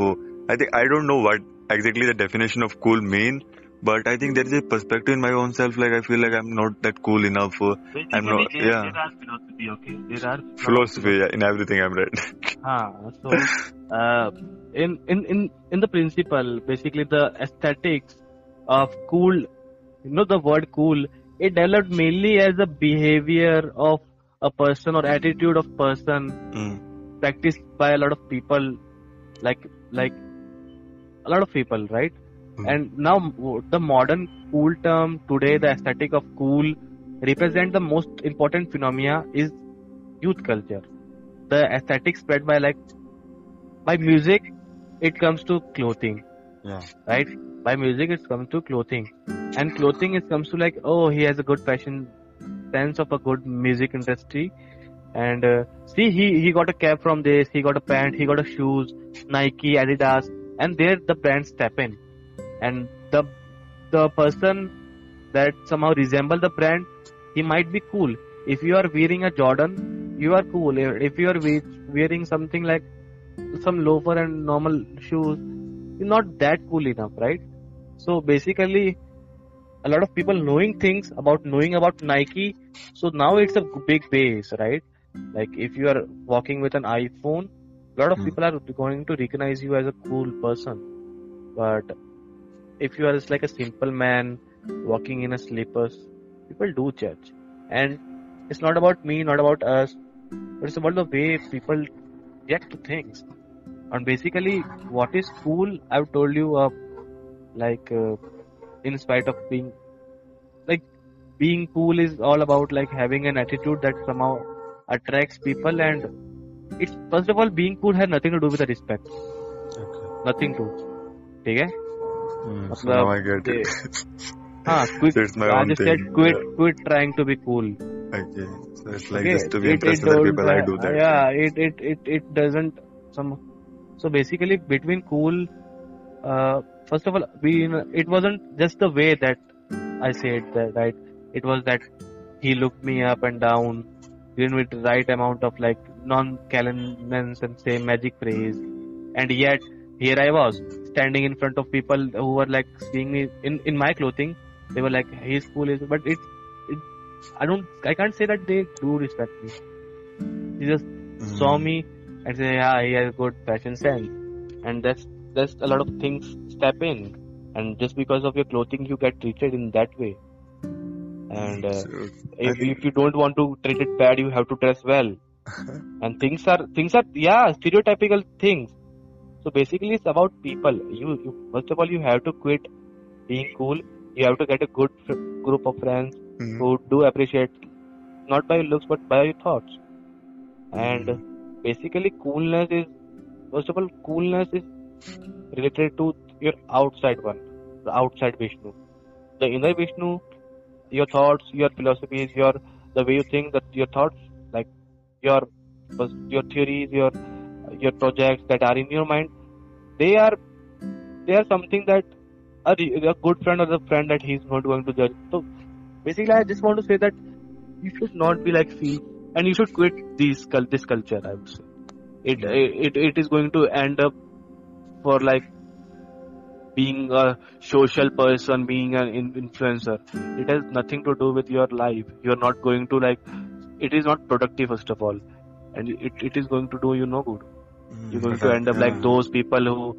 i think i don't know what exactly the definition of cool mean but i think there is a perspective in my own self like i feel like i'm not that cool enough Basically, I'm not- there, yeah. there are philosophy, okay? There are (laughs) philosophy yeah, in everything i'm read (laughs) Ah, so uh, in in in in the principle, basically the aesthetics of cool, you know, the word cool, it developed mainly as a behavior of a person or attitude of person mm. practiced by a lot of people, like like a lot of people, right? Hmm. And now the modern cool term today, the aesthetic of cool, represent the most important phenomena is youth culture. The aesthetic spread by like by music, it comes to clothing, yeah right? By music, it comes to clothing, and clothing it comes to like oh he has a good fashion sense of a good music industry, and uh, see he he got a cap from this, he got a pant, he got a shoes, Nike, Adidas, and there the brands step in, and the the person that somehow resemble the brand, he might be cool. If you are wearing a Jordan, you are cool. If you are we- wearing something like some loafer and normal shoes, not that cool enough, right? So basically, a lot of people knowing things about knowing about Nike. So now it's a big base, right? Like if you are walking with an iPhone, a lot of Hmm. people are going to recognize you as a cool person. But if you are just like a simple man walking in a slippers, people do judge. And it's not about me, not about us, but it's about the way people react to things And basically, what is cool, I've told you, uh, like, uh, in spite of being, like, being cool is all about like having an attitude that somehow attracts people and it's first of all being cool has nothing to do with the respect okay nothing to ठीक है mm. so मतलब now i get they- it हाँ quit So it's my I own just thing, said quit yeah. quit trying to be cool okay so it's like okay just to be it, impressed it with the don't, people i do uh, that yeah it, it it it doesn't some so basically between cool uh, first of all we it wasn't just the way that I said that right? It was that he looked me up and down given with the right amount of like non-calendness and say magic phrase. And yet here I was standing in front of people who were like seeing me in in my clothing. They were like he's cool is but it, it I don't I can't say that they do respect me. They just Mm. saw me and say yeah he has good fashion sense. And that's that's a lot of things step in. And just because of your clothing you get treated in that way. And uh, So, if, think- if you don't want to treat it bad you have to dress well. And things are things are yeah stereotypical things. So basically it's about people. You, you first of all you have to quit being cool. You have to get a good group of friends mm. who do appreciate not by your looks but by your thoughts. And basically coolness is first of all coolness is related to your outside one the outside vishnu. The inner vishnu your thoughts your philosophies your the way you think that your thoughts like your your theories your your projects that are in your mind they are they are something that a, a good friend or the friend that he's not going to judge. So basically i just want to say that you should not be like feel and you should quit these this culture i would say. It, it it is going to end up for like being a social person being an influencer. It has nothing to do with your life. You're not going to like it is not productive first of all. And it, it is going to do you no good. Mm, you're going to end up like those people who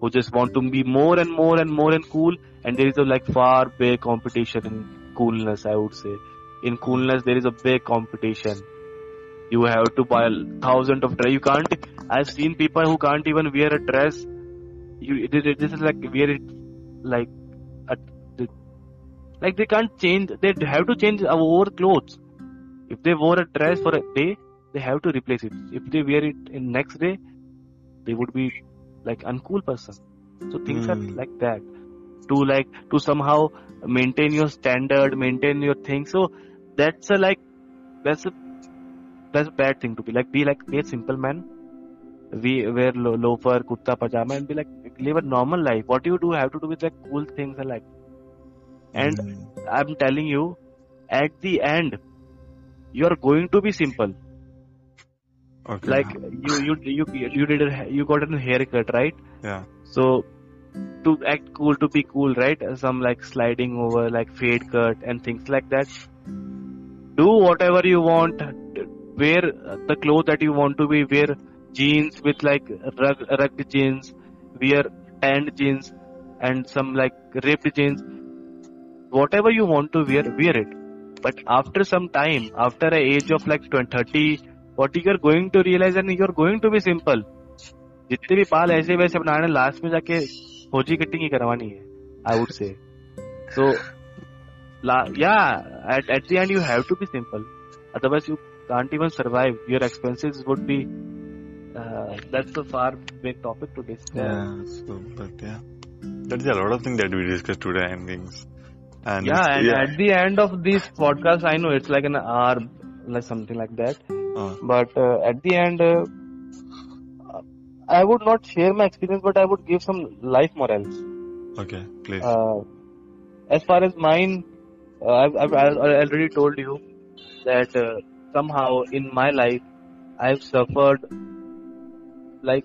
who just want to be more and more and more and cool. And there is a like far big competition in coolness i would say in coolness there is a big competition. You have to buy a thousand of dress. You can't i've seen people who can't even wear a dress. You this is- like wear it like a, like they can't change they have to change our clothes. If they wore a dress for a day they have to replace it. If they wear it in next day they would be like uncool person. So things are Hmm. like that. To like to somehow maintain your standard maintain your thing. So that's a like that's a that's a bad thing to be like be like be a simple man we wear lo- loafer kurta pajama and be like live a normal life. What you do have to do with like cool things and like. And Mm. I'm telling you, at the end, you are going to be simple. Okay. Like you you you you did a, you got a haircut, right? yeah. So to act cool, to be cool, right? Some like sliding over, like fade cut and things like that Do whatever you want. Wear the clothes that you want to be. Wear jeans with like rug, rugged jeans. Wear tanned jeans and some like ripped jeans. Whatever you want to wear, wear it. But after some time, after a age of like 20, 30, 40, you're going to realize and you're going to be simple. जितने भी बाल ऐसे वैसे बनाने last में जाके फौजी cutting ही करवानी है आई वुड से सो या at at the end you have to be simple otherwise you can't even survive your expenses would be uh, that's a far big topic to discuss Yeah. So, but yeah, that's a lot of things that we discussed today and things. And yeah and yeah. at the end of this podcast i know it's like an hour like something like that Uh, but uh, at the end uh, i would not share my experience but i would give some life morals okay, please. uh, as far as mine, uh, I've, I've al- already told you that uh, somehow in my life I've suffered like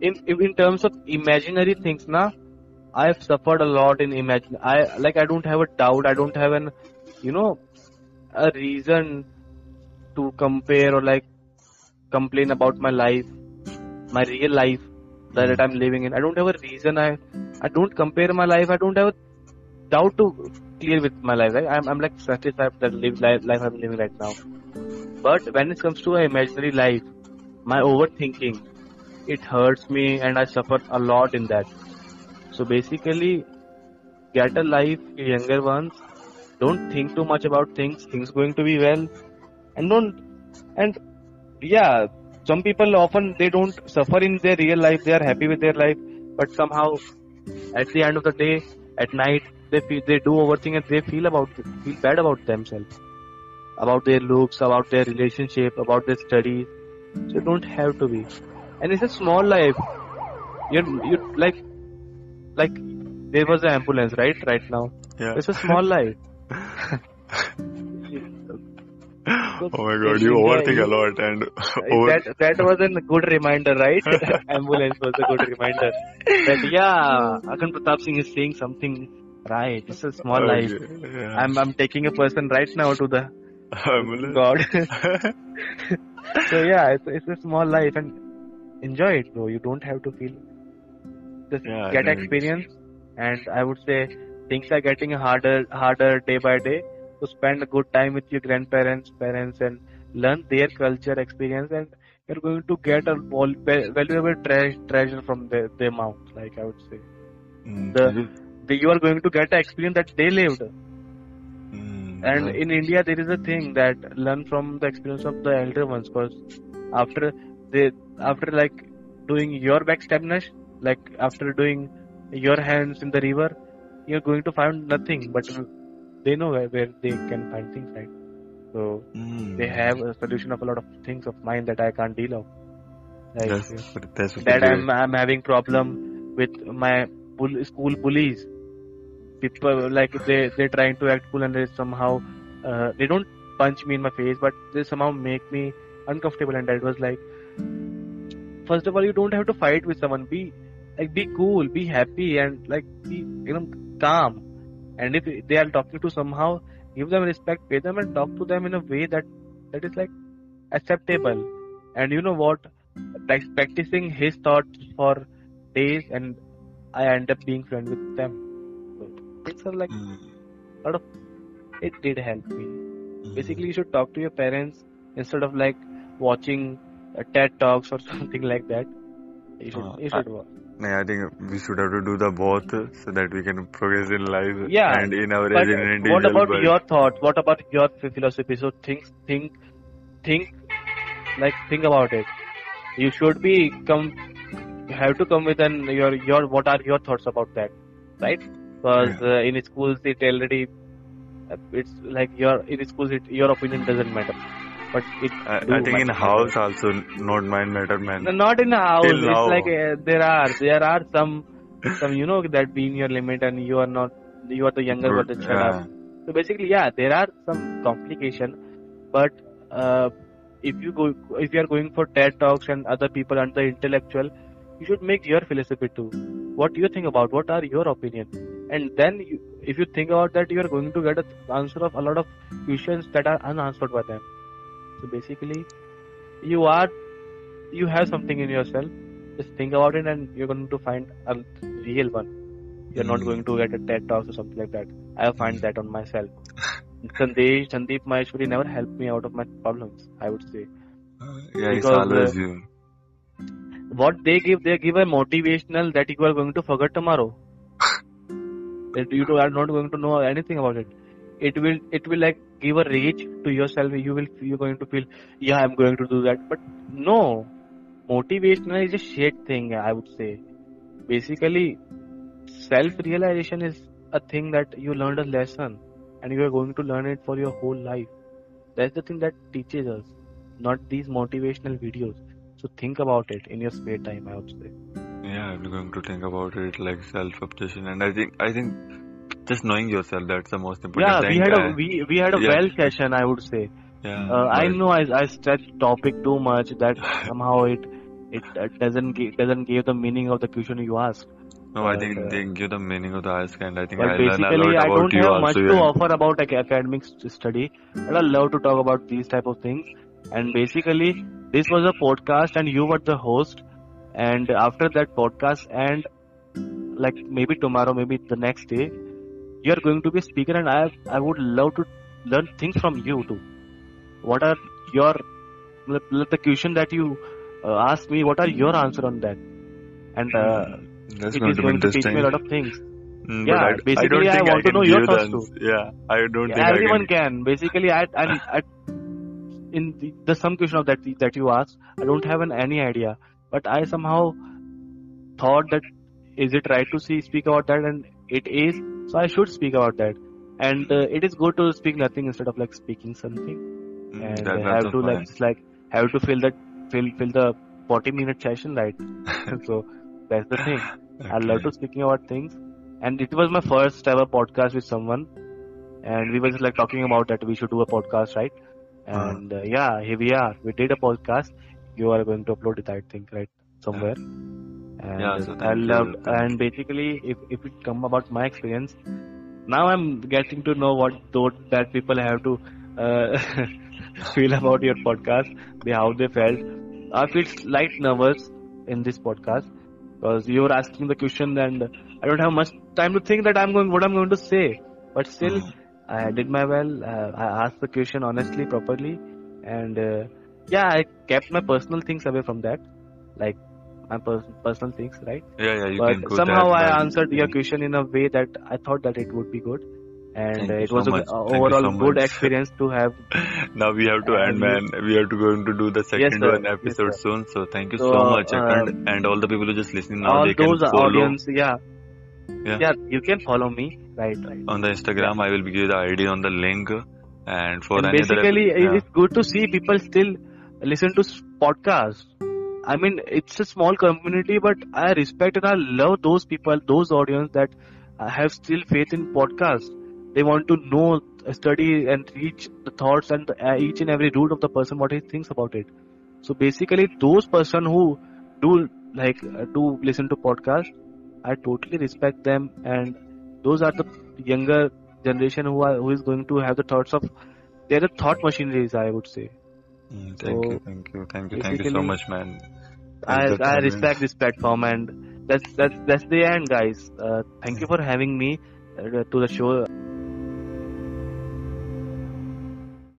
in in terms of imaginary things. Now I've suffered a lot in imagine. I like I don't have a doubt. I don't have an you know a reason to compare or like complain about my life, my real life that, that I'm living in. I don't have a reason. I I don't compare my life. I don't have a doubt to clear with my life. Right? I'm I'm like satisfied with the live life, life I'm living right now. But when it comes to imaginary life, my overthinking, it hurts me and I suffer a lot in that. So basically, get a life, younger ones. Don't think too much about things. Things going to be well, and don't and yeah. Some people often they don't suffer in their real life. They are happy with their life, but somehow at the end of the day, at night, they feel they do overthink and they feel about feel bad about themselves, about their looks, about their relationship, about their studies. So don't have to be. And it's a small life. You're you like like there was an ambulance right right now. yeah. It's a small (laughs) life. oh my god, you overthink a lot and over. that that was a good reminder, right? (laughs) Ambulance was a good reminder. That yeah, Akhand Pratap Singh is saying something right. It's a small life. Yeah. I'm I'm taking a person right now to the God. (laughs) (laughs) so yeah, it's it's a small life and enjoy it, bro. You don't have to feel. Just Yeah, get experience, and I would say things are getting harder harder day by day. So spend a good time with your grandparents, parents, and learn their culture, experience, and you're going to get a valuable treasure from their, their mouth. Like I would say, Mm, The- the, you are going to get the experience that they lived. mm, And right. in India, there is a thing that learn from the experience of the elder ones. Because after they, after like doing your backstabbness, like after doing your hands in the river, you're going to find nothing. But they know where, where they can find things, right? So Mm. they have a solution of a lot of things of mine that I can't deal of. Like That's, that's that. I'm I'm having problem with my bull, school bullies. People like they they're trying to act cool and they somehow uh, they don't punch me in my face, but they somehow make me uncomfortable. And that was like, first of all, you don't have to fight with someone. Be like be cool, be happy, and like be you know calm. And if they are talking to somehow, give them respect, pay them, and talk to them in a way that that is like acceptable. And you know what? Like practicing his thoughts for days, and I end up being friend with them. Are like Mm, lot of. It did help me. mm. Basically, you should talk to your parents instead of like watching uh, TED talks or (laughs) something like that. You should. Uh, you should. No, I think we should have to do the both so that we can progress in life Yeah, and in our But an what about but- your thoughts? What about your philosophy? So think, think, think, like think about it. You should be come. You have to come with an your your what are your thoughts about that, right? Because uh, in schools it already uh, it's like your in schools it, your opinion doesn't matter. but it I, I think in matter. house also not mind matter man. No, not in house. Till It's now. like uh, there are there are some some you know that being your limit and you are not you are the younger Good, one. Shut yeah. So basically, yeah, there are some complication, but uh, if you go if you are going for TED talks and other people and the intellectual, you should make your philosophy too. What do you think about? What are your opinion? And then you, if you think about that, you are going to get an answer of a lot of questions that are unanswered by them. So basically, you are you have something in yourself. Just think about it, and you're going to find a real one. You're not going to get a TED talk or something like that. I find that on myself. (laughs) Sandesh, Sandeep Maheshwari never helped me out of my problems. I would say Yeah, it's Because, always uh, you. what they give, they give a motivational that you are going to forget tomorrow. You are not going to know anything about it. It will, it will like give a rage to yourself. You will, you're going to feel, yeah, I'm going to do that. But no, motivational is a shit thing. I would say. Basically, self-realization is a thing that you learned a lesson, and you are going to learn it for your whole life. That's the thing that teaches us, not these motivational videos. So think about it in your spare time, I would say. Yeah, I'm going to think about it like self-obsession, and I think I think just knowing yourself that's the most important thing. Yeah, thing. we had a we, we had a yeah. well session, I would say. yeah, Uh, I know I I stretched topic too much that (laughs) somehow it it uh, doesn't give, doesn't give the meaning of the question you asked. No, I think uh, they give the meaning of the ask, and I think I learn a lot I don't you have also. much to offer about ac- academic study, but I love to talk about these type of things. And basically, this was a podcast, and you were the host. And after that podcast, and like maybe tomorrow, maybe the next day, you are going to be a speaker, and I I would love to learn things from you too. What are your the question that you uh, asked me? What are your answer on that? And uh, That's it going is to going to teach me a lot of things. Mm, Yeah, I, I basically, I think want to know your thoughts too. Yeah, I don't think everyone I can. can. Basically, I, I, I in the, the some question of that that you asked, I don't have an, any idea, but I somehow thought that is it right to see speak about that, and it is. So I should speak about that, and uh, it is good to speak nothing instead of like speaking something, Mm, and that, have to like just like have to fill that fill fill the forty minute session right. (laughs) so that's the thing. I love to speaking about things, and it was my first ever podcast with someone, and we were just like talking about that we should do a podcast, right? Uh-huh. And uh, yeah, here we are. We did a podcast. You are going to upload it, I think, right somewhere. And Yeah, so I you, love, and basically, if if it come about my experience, now I'm getting to know what thought that people have to uh, (laughs) feel about your podcast, the how they felt. I feel slight nervous in this podcast because you were asking the question and I don't have much time to think that I'm going what I'm going to say. But still, Mhm. I did my well. Uh, I asked the question honestly, properly, and uh, yeah, I kept my personal things away from that, like my pers- personal things, right? Yeah, yeah, you can go somehow that I answered your question in a way that I thought that it would be good, and uh, it so was a uh, overall so good (laughs) experience to have. now we have to end, man. We have to going to do the second sir. one episode sir. soon. So thank you So, so much, uh, and, and all the people who just listening now, all they can those follow audience, yeah, Yeah. yeah, you can follow me, right, right. on the Instagram. I will give you the ID on the link, and for and basically, yeah. it's good to see people still listen to podcasts. I mean, it's a small community, but I respect and I love those people, those audience that have still faith in podcasts. They want to know, study, and reach the thoughts and uh, each and every root of the person what he thinks about it. So basically, those person who do like uh, do listen to podcasts, I totally respect them, and those are the younger generation who are who is going to have the thoughts of they're the thought machineries, I would say. Mm, thank you, thank you, thank you, thank you so much, man. I I respect this platform, and that's that's that's the end, guys. Uh, thank you for having me uh, to the show.